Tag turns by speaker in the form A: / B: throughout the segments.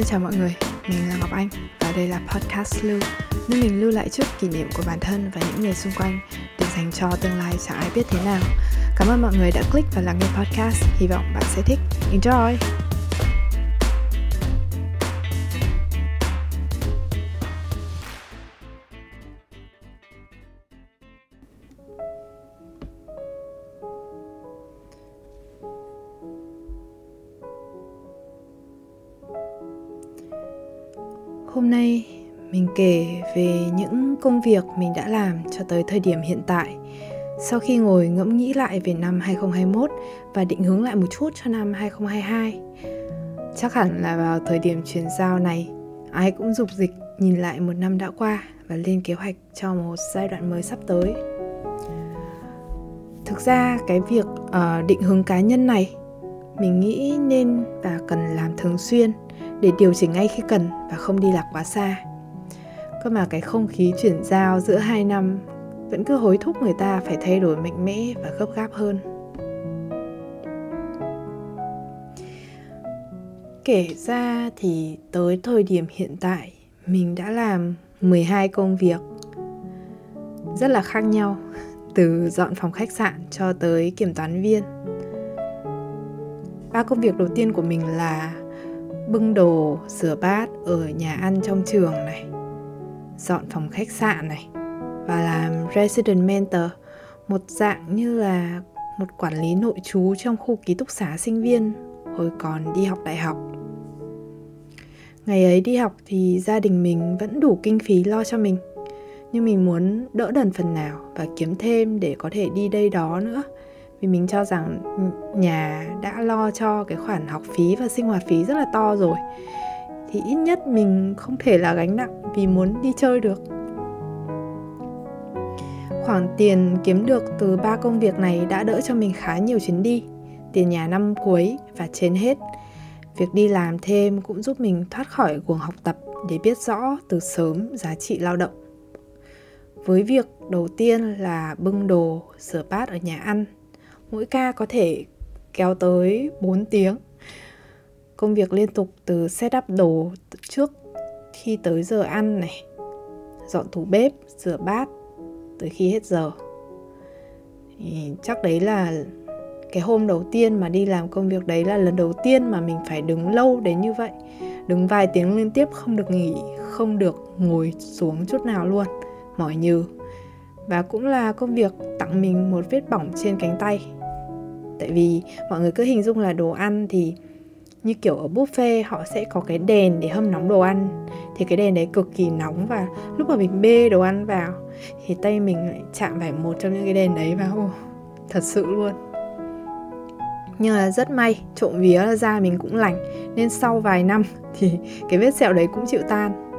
A: Xin chào mọi người, mình là Ngọc Anh và đây là podcast Lưu Nơi mình lưu lại chút kỷ niệm của bản thân và những người xung quanh để dành cho tương lai chẳng ai biết thế nào Cảm ơn mọi người đã click và lắng nghe podcast, hy vọng bạn sẽ thích Enjoy! Kể về những công việc mình đã làm cho tới thời điểm hiện tại. Sau khi ngồi ngẫm nghĩ lại về năm 2021 và định hướng lại một chút cho năm 2022. Chắc hẳn là vào thời điểm chuyển giao này, ai cũng dục dịch nhìn lại một năm đã qua và lên kế hoạch cho một giai đoạn mới sắp tới. Thực ra cái việc uh, định hướng cá nhân này mình nghĩ nên và cần làm thường xuyên để điều chỉnh ngay khi cần và không đi lạc quá xa. Cơ mà cái không khí chuyển giao giữa hai năm vẫn cứ hối thúc người ta phải thay đổi mạnh mẽ và gấp gáp hơn. Kể ra thì tới thời điểm hiện tại mình đã làm 12 công việc rất là khác nhau từ dọn phòng khách sạn cho tới kiểm toán viên. Ba công việc đầu tiên của mình là bưng đồ, rửa bát ở nhà ăn trong trường này, dọn phòng khách sạn này và làm resident mentor, một dạng như là một quản lý nội trú trong khu ký túc xá sinh viên hồi còn đi học đại học. Ngày ấy đi học thì gia đình mình vẫn đủ kinh phí lo cho mình, nhưng mình muốn đỡ đần phần nào và kiếm thêm để có thể đi đây đó nữa vì mình cho rằng nhà đã lo cho cái khoản học phí và sinh hoạt phí rất là to rồi thì ít nhất mình không thể là gánh nặng vì muốn đi chơi được. Khoản tiền kiếm được từ ba công việc này đã đỡ cho mình khá nhiều chuyến đi, tiền nhà năm cuối và trên hết. Việc đi làm thêm cũng giúp mình thoát khỏi cuồng học tập để biết rõ từ sớm giá trị lao động. Với việc đầu tiên là bưng đồ, rửa bát ở nhà ăn, mỗi ca có thể kéo tới 4 tiếng công việc liên tục từ setup đồ trước khi tới giờ ăn này, dọn tủ bếp, rửa bát tới khi hết giờ. Thì chắc đấy là cái hôm đầu tiên mà đi làm công việc đấy là lần đầu tiên mà mình phải đứng lâu đến như vậy. Đứng vài tiếng liên tiếp không được nghỉ, không được ngồi xuống chút nào luôn, mỏi nhừ. Và cũng là công việc tặng mình một vết bỏng trên cánh tay. Tại vì mọi người cứ hình dung là đồ ăn thì như kiểu ở buffet họ sẽ có cái đèn để hâm nóng đồ ăn. Thì cái đèn đấy cực kỳ nóng và lúc mà mình bê đồ ăn vào thì tay mình lại chạm phải một trong những cái đèn đấy và ô thật sự luôn. Nhưng là rất may trộm vía là da mình cũng lành nên sau vài năm thì cái vết sẹo đấy cũng chịu tan.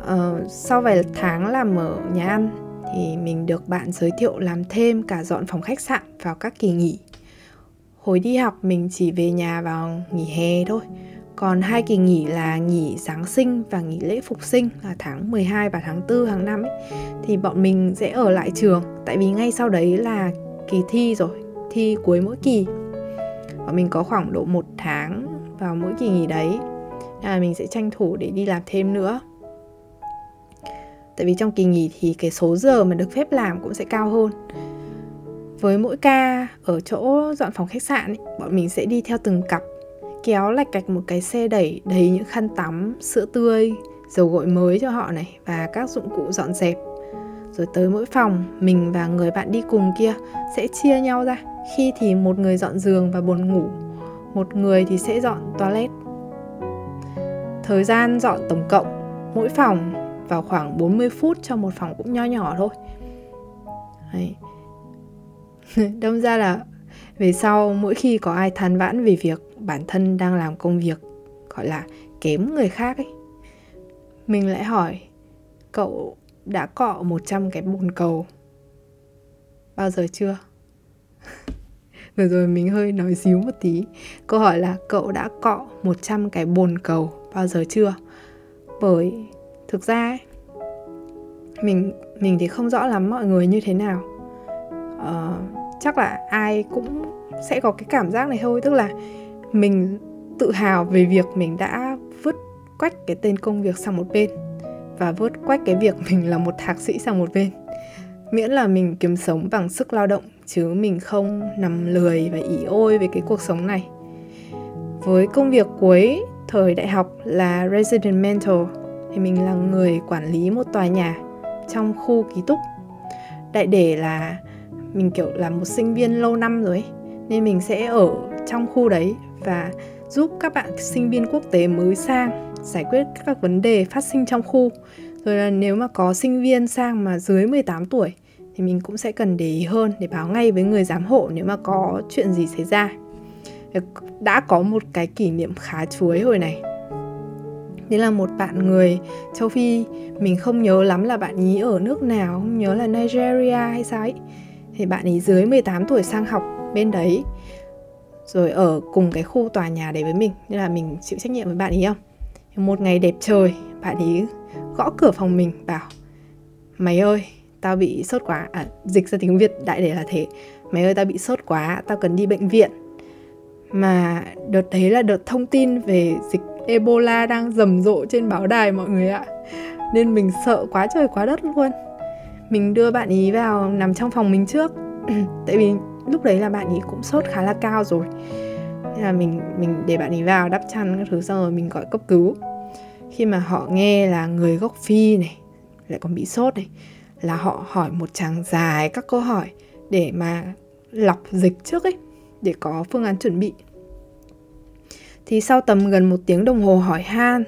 A: Ờ, sau vài tháng làm ở nhà ăn thì mình được bạn giới thiệu làm thêm cả dọn phòng khách sạn vào các kỳ nghỉ. Hồi đi học mình chỉ về nhà vào nghỉ hè thôi. Còn hai kỳ nghỉ là nghỉ Giáng sinh và nghỉ lễ phục sinh là tháng 12 và tháng 4 hàng năm ấy thì bọn mình sẽ ở lại trường tại vì ngay sau đấy là kỳ thi rồi, thi cuối mỗi kỳ. Bọn mình có khoảng độ một tháng vào mỗi kỳ nghỉ đấy. Nên là mình sẽ tranh thủ để đi làm thêm nữa tại vì trong kỳ nghỉ thì cái số giờ mà được phép làm cũng sẽ cao hơn với mỗi ca ở chỗ dọn phòng khách sạn ấy, bọn mình sẽ đi theo từng cặp kéo lạch cạch một cái xe đẩy đầy những khăn tắm sữa tươi dầu gội mới cho họ này và các dụng cụ dọn dẹp. Rồi tới mỗi phòng mình và người bạn đi cùng kia sẽ chia nhau ra. Khi thì một người dọn giường và bồn ngủ một người thì sẽ dọn toilet. Thời gian dọn tổng cộng mỗi phòng vào khoảng 40 phút cho một phòng cũng nho nhỏ thôi. Đấy. đâm ra là về sau mỗi khi có ai than vãn về việc bản thân đang làm công việc gọi là kém người khác ấy mình lại hỏi cậu đã cọ 100 cái bồn cầu bao giờ chưa? Vừa rồi mình hơi nói xíu một tí. Câu hỏi là cậu đã cọ 100 cái bồn cầu bao giờ chưa? Bởi thực ra ấy, mình mình thì không rõ lắm mọi người như thế nào. Uh, chắc là ai cũng sẽ có cái cảm giác này thôi. Tức là mình tự hào về việc mình đã vứt quách cái tên công việc sang một bên và vớt quách cái việc mình là một thạc sĩ sang một bên. Miễn là mình kiếm sống bằng sức lao động, chứ mình không nằm lười và ỉ ôi về cái cuộc sống này. Với công việc cuối thời đại học là resident mentor thì mình là người quản lý một tòa nhà trong khu ký túc. Đại để là mình kiểu là một sinh viên lâu năm rồi ấy. nên mình sẽ ở trong khu đấy và giúp các bạn sinh viên quốc tế mới sang giải quyết các vấn đề phát sinh trong khu. Rồi là nếu mà có sinh viên sang mà dưới 18 tuổi thì mình cũng sẽ cần để ý hơn để báo ngay với người giám hộ nếu mà có chuyện gì xảy ra. Đã có một cái kỷ niệm khá chuối hồi này. Đấy là một bạn người châu Phi, mình không nhớ lắm là bạn ý ở nước nào, không nhớ là Nigeria hay sao ấy. Thì bạn ấy dưới 18 tuổi sang học bên đấy, rồi ở cùng cái khu tòa nhà đấy với mình. Nên là mình chịu trách nhiệm với bạn ấy không? Một ngày đẹp trời, bạn ấy gõ cửa phòng mình, bảo, mày ơi, tao bị sốt quá. À dịch ra tiếng việt đại để là thế. Mày ơi, tao bị sốt quá, tao cần đi bệnh viện. Mà đợt đấy là đợt thông tin về dịch Ebola đang rầm rộ trên báo đài mọi người ạ. Nên mình sợ quá trời quá đất luôn mình đưa bạn ý vào nằm trong phòng mình trước. Tại vì lúc đấy là bạn ý cũng sốt khá là cao rồi. Nên là mình mình để bạn ý vào đắp chăn các thứ, xong rồi mình gọi cấp cứu. Khi mà họ nghe là người gốc phi này, lại còn bị sốt này, là họ hỏi một tràng dài các câu hỏi để mà lọc dịch trước ấy, để có phương án chuẩn bị. Thì sau tầm gần một tiếng đồng hồ hỏi han,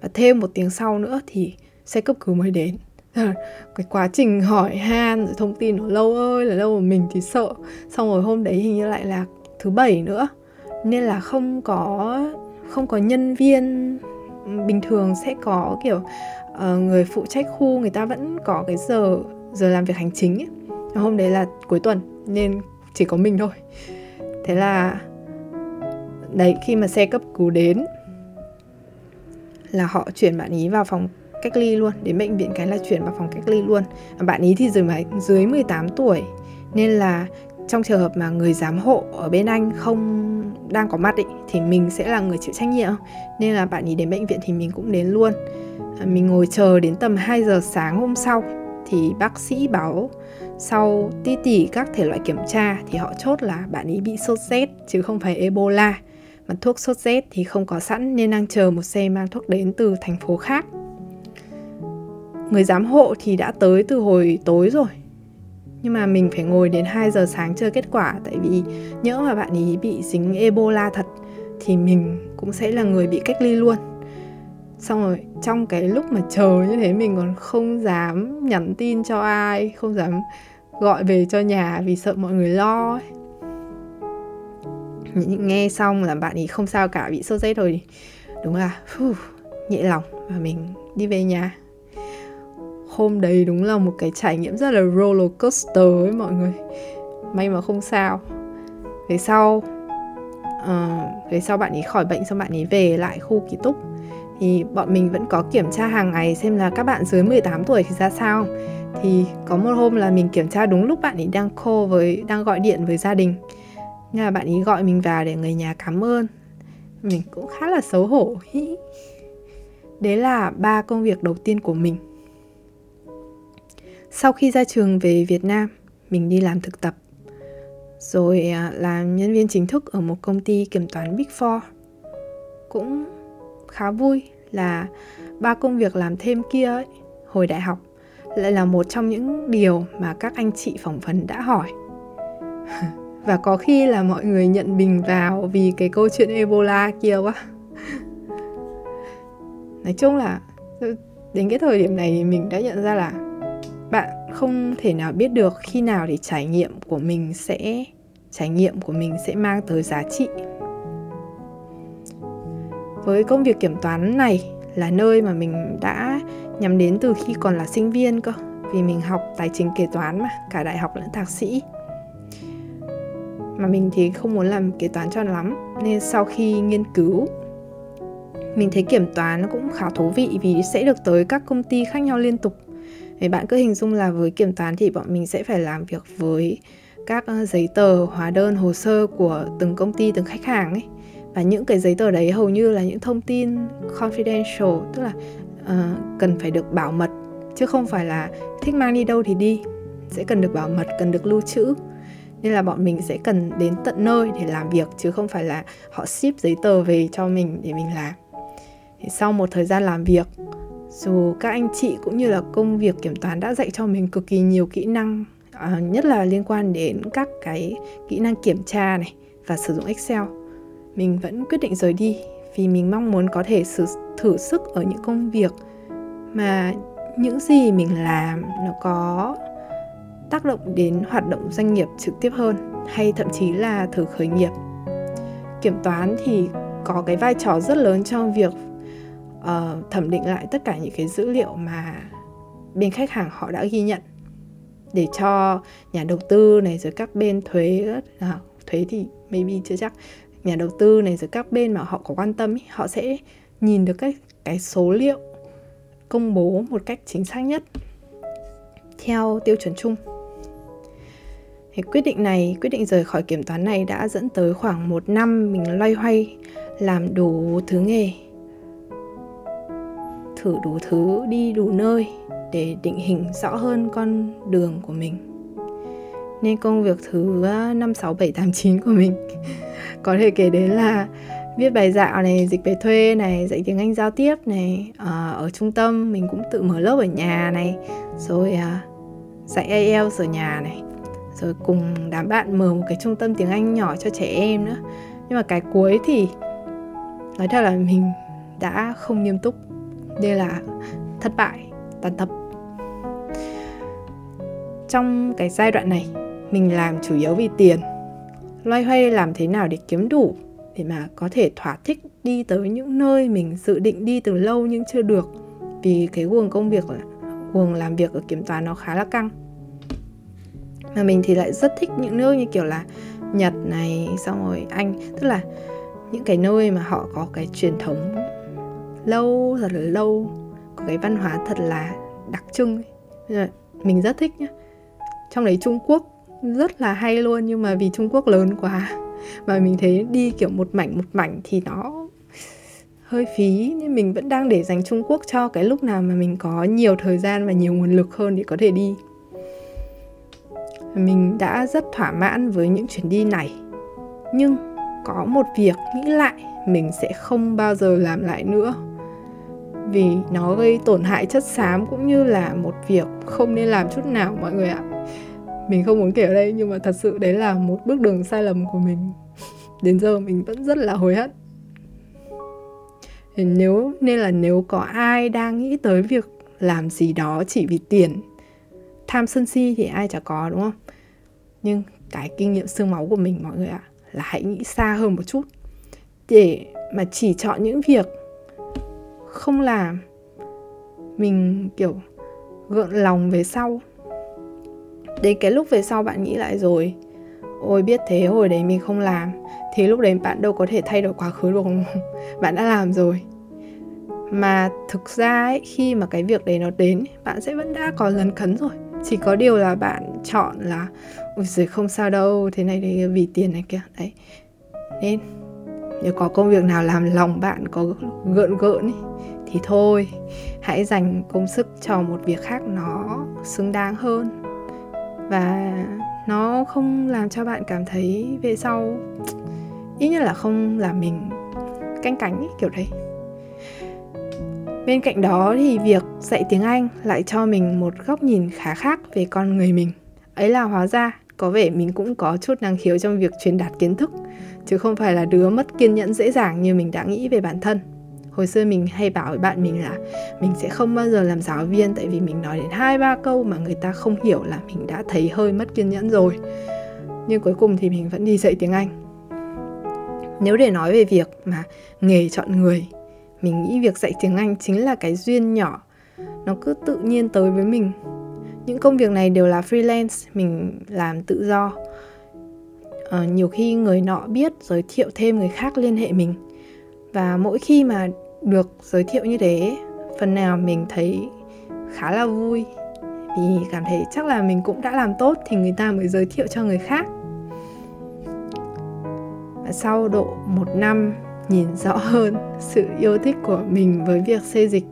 A: và thêm một tiếng sau nữa thì xe cấp cứu mới đến. cái quá trình hỏi han rồi thông tin nó lâu ơi là lâu mà mình thì sợ. Xong rồi hôm đấy hình như lại là thứ bảy nữa. Nên là không có không có nhân viên. Bình thường sẽ có kiểu uh, người phụ trách khu người ta vẫn có cái giờ giờ làm việc hành chính ấy. hôm đấy là cuối tuần nên chỉ có mình thôi. Thế là đấy khi mà xe cấp cứu đến là họ chuyển bạn ý vào phòng cách ly luôn đến bệnh viện cái là chuyển vào phòng cách ly luôn. Bạn ý thì dưới dưới 18 tuổi nên là trong trường hợp mà người giám hộ ở bên anh không đang có mặt ý, thì mình sẽ là người chịu trách nhiệm. Nên là bạn ý đến bệnh viện thì mình cũng đến luôn. À, mình ngồi chờ đến tầm 2 giờ sáng hôm sau thì bác sĩ báo sau ti tỉ các thể loại kiểm tra thì họ chốt là bạn ý bị sốt rét chứ không phải Ebola. Mà thuốc sốt rét thì không có sẵn nên đang chờ một xe mang thuốc đến từ thành phố khác người giám hộ thì đã tới từ hồi tối rồi. Nhưng mà mình phải ngồi đến 2 giờ sáng chờ kết quả tại vì nhỡ mà bạn ý bị dính Ebola thật thì mình cũng sẽ là người bị cách ly luôn. Xong rồi trong cái lúc mà chờ như thế mình còn không dám nhắn tin cho ai không dám gọi về cho nhà vì sợ mọi người lo ấy. nghe xong là bạn ý không sao cả bị sốt rét rồi. Đúng là phew, nhẹ lòng và mình đi về nhà hôm đấy đúng là một cái trải nghiệm rất là roller coaster ấy mọi người. May mà không sao. Về sau uh, về sau bạn ấy khỏi bệnh xong bạn ấy về lại khu ký túc. Thì bọn mình vẫn có kiểm tra hàng ngày xem là các bạn dưới 18 tuổi thì ra sao. Thì có một hôm là mình kiểm tra đúng lúc bạn ấy đang call với đang gọi điện với gia đình. Nên là bạn ấy gọi mình vào để người nhà cảm ơn. Mình cũng khá là xấu hổ. Đấy là ba công việc đầu tiên của mình sau khi ra trường về Việt Nam, mình đi làm thực tập. Rồi à, làm nhân viên chính thức ở một công ty kiểm toán Big Four. Cũng khá vui là ba công việc làm thêm kia ấy, hồi đại học lại là một trong những điều mà các anh chị phỏng vấn đã hỏi. Và có khi là mọi người nhận mình vào vì cái câu chuyện Ebola kia quá. Nói chung là ừ, đến cái thời điểm này mình đã nhận ra là bạn không thể nào biết được khi nào thì trải nghiệm của mình sẽ, trải nghiệm của mình sẽ mang tới giá trị. Với công việc kiểm toán này là nơi mà mình đã nhắm đến từ khi còn là sinh viên cơ, vì mình học tài chính kế toán mà, cả đại học lẫn thạc sĩ. Mà mình thì không muốn làm kế toán cho lắm, nên sau khi nghiên cứu, mình thấy kiểm toán nó cũng khá thú vị vì sẽ được tới các công ty khác nhau liên tục thì bạn cứ hình dung là với kiểm toán thì bọn mình sẽ phải làm việc với các ờ, giấy tờ, hóa đơn, hồ sơ của từng công ty, từng khách hàng ấy. Và những cái giấy tờ đấy hầu như là những thông tin confidential tức là uh, cần phải được bảo mật chứ không phải là thích mang đi đâu thì đi sẽ cần được bảo mật cần được lưu trữ. Nên là bọn mình sẽ cần đến tận nơi để làm việc chứ không phải là họ ship giấy tờ về cho mình để mình làm. Thì sau một thời gian làm việc dù các anh chị cũng như là công việc kiểm toán đã dạy cho mình cực kỳ nhiều kỹ năng à, nhất là liên quan đến các cái kỹ năng kiểm tra này và sử dụng excel mình vẫn quyết định rời đi vì mình mong muốn có thể sử, thử sức ở những công việc mà những gì mình làm nó có tác động đến hoạt động doanh nghiệp trực tiếp hơn hay thậm chí là thử khởi nghiệp. Kiểm toán thì có cái vai trò rất lớn trong việc uh, thẩm định lại tất cả những cái dữ liệu mà bên khách hàng họ đã ghi nhận để cho nhà đầu tư này rồi các bên thuế à, thuế thì maybe chưa chắc. Nhà đầu tư này rồi các bên mà họ có quan tâm ý, họ sẽ nhìn được cái cái số liệu công bố một cách chính xác nhất theo tiêu chuẩn chung. Thì quyết định này, quyết định rời khỏi kiểm toán này đã dẫn tới khoảng một năm mình loay hoay làm đủ thứ nghề thử đủ thứ đi đủ nơi để định hình rõ hơn con đường của mình. Nên công việc thứ 5, 6, 7, 8, 9 của mình có thể kể đến là viết bài dạo này, dịch về thuê này, dạy tiếng Anh giao tiếp này à, ở trung tâm mình cũng tự mở lớp ở nhà này rồi à, dạy IELTS ở nhà này rồi cùng đám bạn mở một cái trung tâm tiếng Anh nhỏ cho trẻ em nữa. Nhưng mà cái cuối thì nói thật là mình đã không nghiêm túc đây là thất bại, tàn tập trong cái giai đoạn này, mình làm chủ yếu vì tiền. Loay hoay làm thế nào để kiếm đủ để mà có thể thỏa thích đi tới những nơi mình dự định đi từ lâu nhưng chưa được. Vì cái guồng công việc guồng làm việc ở kiểm toán nó khá là căng. Mà mình thì lại rất thích những nước như kiểu là Nhật này, xong rồi Anh. Tức là những cái nơi mà họ có cái truyền thống lâu, thật là lâu. Có cái văn hóa thật là đặc trưng ấy. mình rất thích nhá. Trong đấy Trung Quốc rất là hay luôn, nhưng mà vì Trung Quốc lớn quá mà mình thấy đi kiểu một mảnh một mảnh thì nó hơi phí. Nhưng mình vẫn đang để dành Trung Quốc cho cái lúc nào mà mình có nhiều thời gian và nhiều nguồn lực hơn để có thể đi. Mình đã rất thỏa mãn với những chuyến đi này. Nhưng có một việc nghĩ lại, mình sẽ không bao giờ làm lại nữa vì nó gây tổn hại chất xám cũng như là một việc không nên làm chút nào, mọi người ạ. Mình không muốn kể ở đây, nhưng mà thật sự đấy là một bước đường sai lầm của mình. Đến giờ mình vẫn rất là hối hận. Nếu, nên là nếu có ai đang nghĩ tới việc làm gì đó chỉ vì tiền, tham sân si thì ai chả có, đúng không? Nhưng cái kinh nghiệm xương máu của mình, mọi người ạ, là hãy nghĩ xa hơn một chút. Để mà chỉ chọn những việc không làm mình kiểu gợn lòng về sau. Đến cái lúc về sau bạn nghĩ lại rồi ôi biết thế hồi đấy mình không làm thì lúc đấy bạn đâu có thể thay đổi quá khứ được không? Bạn đã làm rồi. Mà thực ra ấy, khi mà cái việc đấy nó đến bạn sẽ vẫn đã có lần cấn rồi. Chỉ có điều là bạn chọn là ôi giời không sao đâu thế này đấy vì tiền này kia. Đấy. Nên nếu có công việc nào làm lòng bạn có gợn gợn ấy, thì thôi hãy dành công sức cho một việc khác nó xứng đáng hơn. Và nó không làm cho bạn cảm thấy về sau ít nhất là không làm mình canh cánh ấy, kiểu đấy. Bên cạnh đó thì việc dạy tiếng anh lại cho mình một góc nhìn khá khác về con người mình. Ấy là hóa ra có vẻ mình cũng có chút năng khiếu trong việc truyền đạt kiến thức chứ không phải là đứa mất kiên nhẫn dễ dàng như mình đã nghĩ về bản thân. Hồi xưa mình hay bảo với bạn mình là mình sẽ không bao giờ làm giáo viên tại vì mình nói đến hai, ba câu mà người ta không hiểu là mình đã thấy hơi mất kiên nhẫn rồi. Nhưng cuối cùng thì mình vẫn đi dạy tiếng anh. Nếu để nói về việc mà nghề chọn người, mình nghĩ việc dạy tiếng anh chính là cái duyên nhỏ. Nó cứ tự nhiên tới với mình. Những công việc này đều là freelance, mình làm tự do. Ờ, nhiều khi người nọ biết giới thiệu thêm người khác liên hệ mình. Và mỗi khi mà được giới thiệu như thế, phần nào mình thấy khá là vui. Vì cảm thấy chắc là mình cũng đã làm tốt thì người ta mới giới thiệu cho người khác. Và sau độ một năm nhìn rõ hơn sự yêu thích của mình với việc xây dịch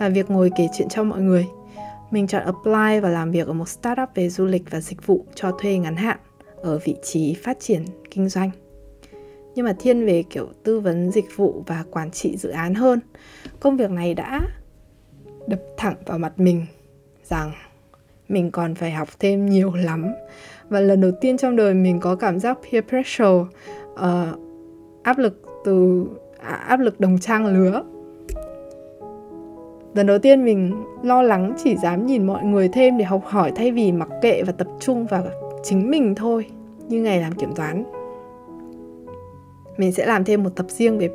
A: và việc ngồi kể chuyện cho mọi người, mình chọn apply và làm việc ở một startup về du lịch và dịch vụ cho thuê ngắn hạn ở vị trí phát triển kinh doanh. Nhưng mà thiên về kiểu tư vấn dịch vụ và quản trị dự án hơn công việc này đã đập thẳng vào mặt mình rằng mình còn phải học thêm nhiều lắm. Và lần đầu tiên trong đời mình có cảm giác peer pressure uh, áp lực từ à, áp lực đồng trang lứa. Lần đầu tiên mình lo lắng chỉ dám nhìn mọi người thêm để học hỏi thay vì mặc kệ và tập trung vào chính mình thôi như ngày làm kiểm toán. Mình sẽ làm thêm một tập riêng về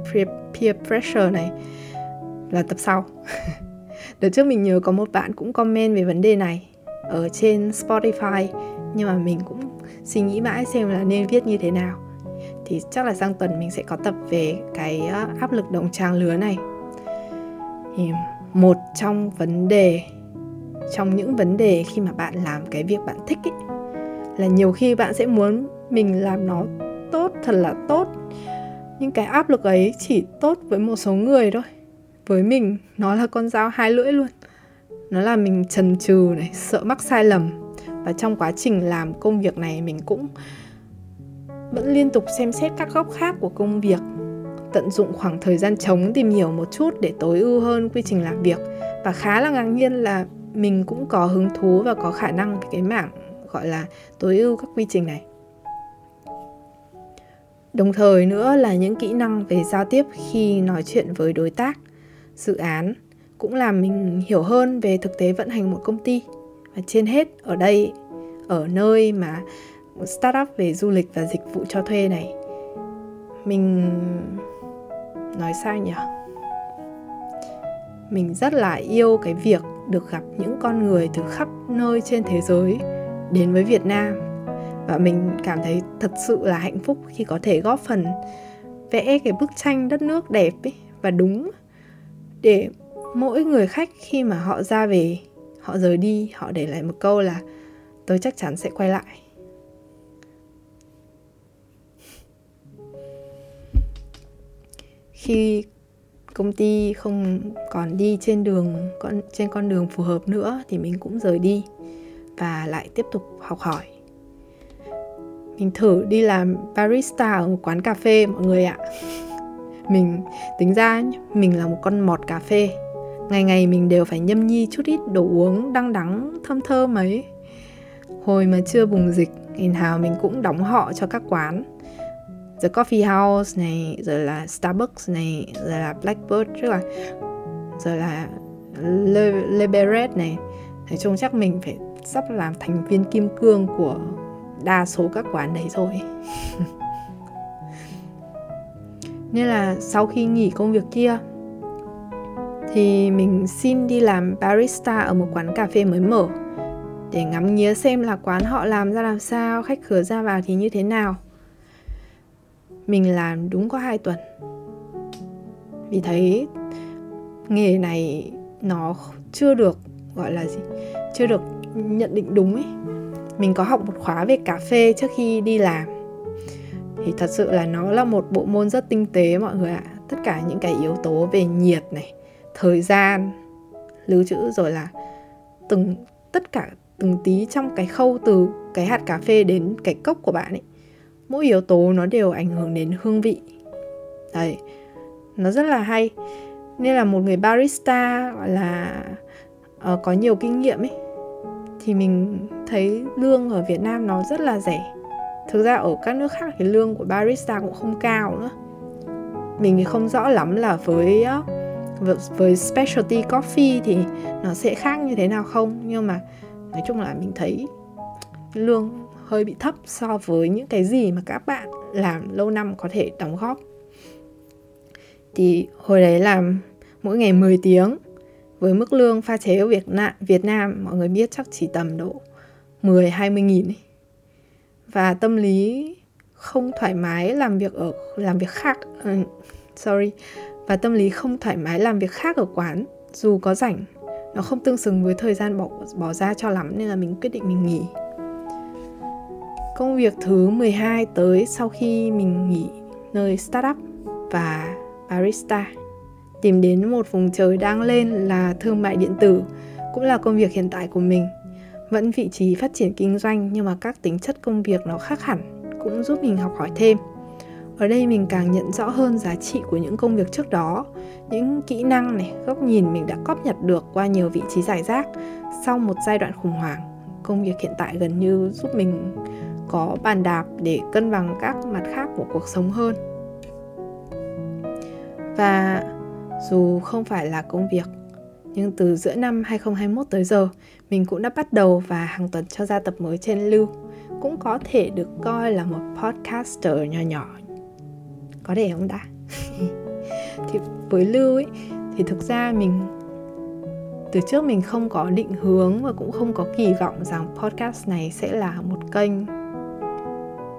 A: peer pressure này là tập sau. Đợt trước mình nhớ có một bạn cũng comment về vấn đề này ở trên Spotify nhưng mà mình cũng suy nghĩ mãi xem là nên viết như thế nào. Thì chắc là sang tuần mình sẽ có tập về cái áp lực đồng trang lứa này. Thì một trong vấn đề trong những vấn đề khi mà bạn làm cái việc bạn thích ấy, là nhiều khi bạn sẽ muốn mình làm nó tốt, thật là tốt. Nhưng cái áp lực ấy chỉ tốt với một số người thôi. Với mình, nó là con dao hai lưỡi luôn. Nó là mình trần trừ này, sợ mắc sai lầm. Và trong quá trình làm công việc này, mình cũng vẫn liên tục xem xét các góc khác của công việc, tận dụng khoảng thời gian trống tìm hiểu một chút để tối ưu hơn quy trình làm việc. Và khá là ngạc nhiên là mình cũng có hứng thú và có khả năng về cái mảng gọi là tối ưu các quy trình này. Đồng thời nữa là những kỹ năng về giao tiếp khi nói chuyện với đối tác, dự án cũng làm mình hiểu hơn về thực tế vận hành một công ty. Và trên hết ở đây, ở nơi mà một startup về du lịch và dịch vụ cho thuê này, mình nói sao nhỉ? Mình rất là yêu cái việc được gặp những con người từ khắp nơi trên thế giới đến với Việt Nam. Và mình cảm thấy thật sự là hạnh phúc khi có thể góp phần vẽ cái bức tranh đất nước đẹp ấy, và đúng để mỗi người khách khi mà họ ra về, họ rời đi, họ để lại một câu là tôi chắc chắn sẽ quay lại. Khi công ty không còn đi trên đường, con, trên con đường phù hợp nữa thì mình cũng rời đi và lại tiếp tục học hỏi. Mình thử đi làm barista ở một quán cà phê mọi người ạ. Mình tính ra mình là một con mọt cà phê. Ngày ngày mình đều phải nhâm nhi chút ít đồ uống đăng đắng thơm thơm ấy. Hồi mà chưa bùng dịch ngày nào mình cũng đóng họ cho các quán. The Coffee House này rồi là Starbucks này rồi là Blackbird rất là rồi là Le, Le Beret này. Nói chung chắc mình phải sắp làm thành viên kim cương của đa số các quán đấy rồi. Nên là sau khi nghỉ công việc kia, thì mình xin đi làm barista ở một quán cà phê mới mở để ngắm nghía xem là quán họ làm ra làm sao, khách khứa ra vào thì như thế nào. Mình làm đúng có 2 tuần. Vì thấy nghề này nó chưa được, gọi là gì, chưa được nhận định đúng ấy mình có học một khóa về cà phê trước khi đi làm. Thì thật sự là nó là một bộ môn rất tinh tế mọi người ạ. Tất cả những cái yếu tố về nhiệt này thời gian lưu trữ rồi là từng tất cả từng tí trong cái khâu từ cái hạt cà phê đến cái cốc của bạn ấy. Mỗi yếu tố nó đều ảnh hưởng đến hương vị. Đấy nó rất là hay. Nên là một người barista gọi là uh, có nhiều kinh nghiệm ấy thì mình thấy lương ở Việt Nam nó rất là rẻ. Thực ra ở các nước khác thì lương của barista cũng không cao nữa. Mình thì không rõ lắm là với với specialty coffee thì nó sẽ khác như thế nào không. Nhưng mà nói chung là mình thấy lương hơi bị thấp so với những cái gì mà các bạn làm lâu năm có thể đóng góp. Thì hồi đấy làm mỗi ngày 10 tiếng với mức lương pha chế ở Việt Nam, Việt Nam mọi người biết chắc chỉ tầm độ 10 20 nghìn ấy. Và tâm lý không thoải mái làm việc ở làm việc khác uh, sorry và tâm lý không thoải mái làm việc khác ở quán dù có rảnh nó không tương xứng với thời gian bỏ bỏ ra cho lắm nên là mình quyết định mình nghỉ công việc thứ 12 tới sau khi mình nghỉ nơi startup và barista. Tìm đến một vùng trời đang lên là thương mại điện tử, cũng là công việc hiện tại của mình. Vẫn vị trí phát triển kinh doanh nhưng mà các tính chất công việc nó khác hẳn, cũng giúp mình học hỏi thêm. Ở đây mình càng nhận rõ hơn giá trị của những công việc trước đó, những kỹ năng này, góc nhìn mình đã cóp nhặt được qua nhiều vị trí giải rác sau một giai đoạn khủng hoảng. Công việc hiện tại gần như giúp mình có bàn đạp để cân bằng các mặt khác của cuộc sống hơn. Và dù không phải là công việc, nhưng từ giữa năm 2021 tới giờ, mình cũng đã bắt đầu và hàng tuần cho ra tập mới trên Lưu. Cũng có thể được coi là một podcaster nhỏ nhỏ. Có thể không đã thì với Lưu ấy, thì thực ra mình từ trước mình không có định hướng và cũng không có kỳ vọng rằng podcast này sẽ là một kênh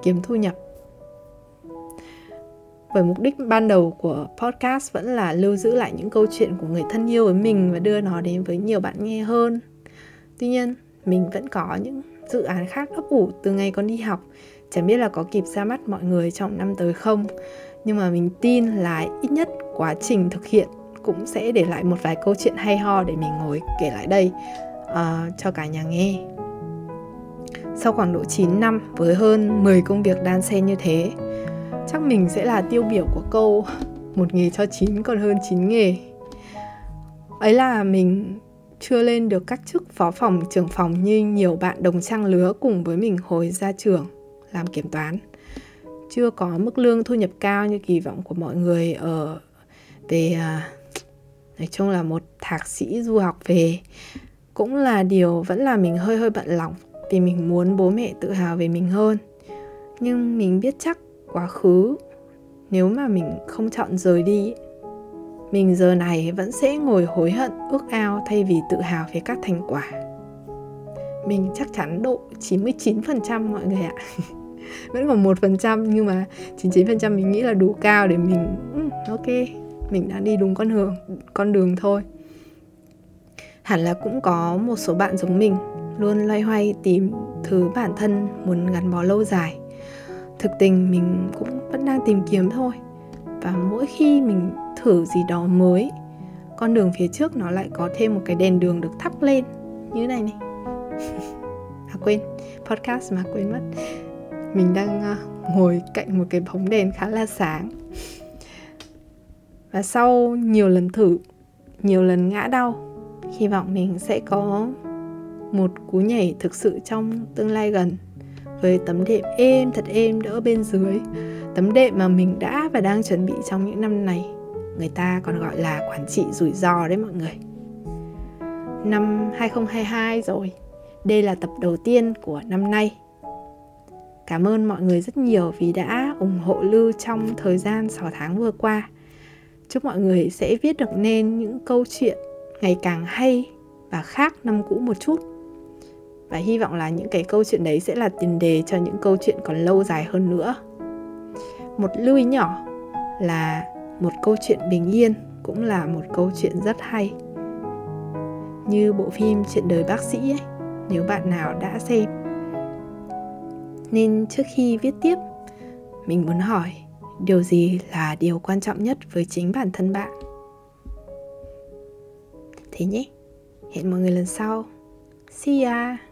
A: kiếm thu nhập bởi mục đích ban đầu của podcast vẫn là lưu giữ lại những câu chuyện của người thân yêu với mình và đưa nó đến với nhiều bạn nghe hơn. Tuy nhiên mình vẫn có những dự án khác ấp ủ từ ngày còn đi học. Chẳng biết là có kịp ra mắt mọi người trong năm tới không nhưng mà mình tin là ít nhất quá trình thực hiện cũng sẽ để lại một vài câu chuyện hay ho để mình ngồi kể lại đây uh, cho cả nhà nghe. Sau khoảng độ 9 năm với hơn 10 công việc đan xen như thế chắc mình sẽ là tiêu biểu của câu một nghề cho chín còn hơn chín nghề. Ấy là mình chưa lên được các chức phó phòng trưởng phòng như nhiều bạn đồng trang lứa cùng với mình hồi ra trường làm kiểm toán. Chưa có mức lương thu nhập cao như kỳ vọng của mọi người ở về à, nói chung là một thạc sĩ du học về. Cũng là điều vẫn là mình hơi hơi bận lòng vì mình muốn bố mẹ tự hào về mình hơn. Nhưng mình biết chắc quá khứ. Nếu mà mình không chọn rời đi, mình giờ này vẫn sẽ ngồi hối hận, ước ao thay vì tự hào về các thành quả. Mình chắc chắn độ 99% mọi người ạ. Vẫn còn một phần trăm, nhưng mà 99% mình nghĩ là đủ cao để mình ok, mình đã đi đúng con đường con đường thôi. Hẳn là cũng có một số bạn giống mình luôn loay hoay tìm thứ bản thân muốn gắn bó lâu dài thực tình mình cũng vẫn đang tìm kiếm thôi. Và mỗi khi mình thử gì đó mới con đường phía trước nó lại có thêm một cái đèn đường được thắp lên. Như này này. À quên podcast mà quên mất. Mình đang uh, ngồi cạnh một cái bóng đèn khá là sáng. Và sau nhiều lần thử nhiều lần ngã đau hy vọng mình sẽ có một cú nhảy thực sự trong tương lai gần với tấm đệm êm, thật êm đỡ bên dưới. Tấm đệm mà mình đã và đang chuẩn bị trong những năm này, người ta còn gọi là quản trị rủi ro đấy mọi người. Năm 2022 rồi, đây là tập đầu tiên của năm nay. Cảm ơn mọi người rất nhiều vì đã ủng hộ Lưu trong thời gian 6 tháng vừa qua. Chúc mọi người sẽ viết được nên những câu chuyện ngày càng hay và khác năm cũ một chút và hy vọng là những cái câu chuyện đấy sẽ là tiền đề cho những câu chuyện còn lâu dài hơn nữa. Một lưu ý nhỏ là một câu chuyện bình yên cũng là một câu chuyện rất hay. Như bộ phim chuyện đời bác sĩ ấy, nếu bạn nào đã xem. Nên trước khi viết tiếp, mình muốn hỏi, điều gì là điều quan trọng nhất với chính bản thân bạn? Thế nhé, hẹn mọi người lần sau. See ya!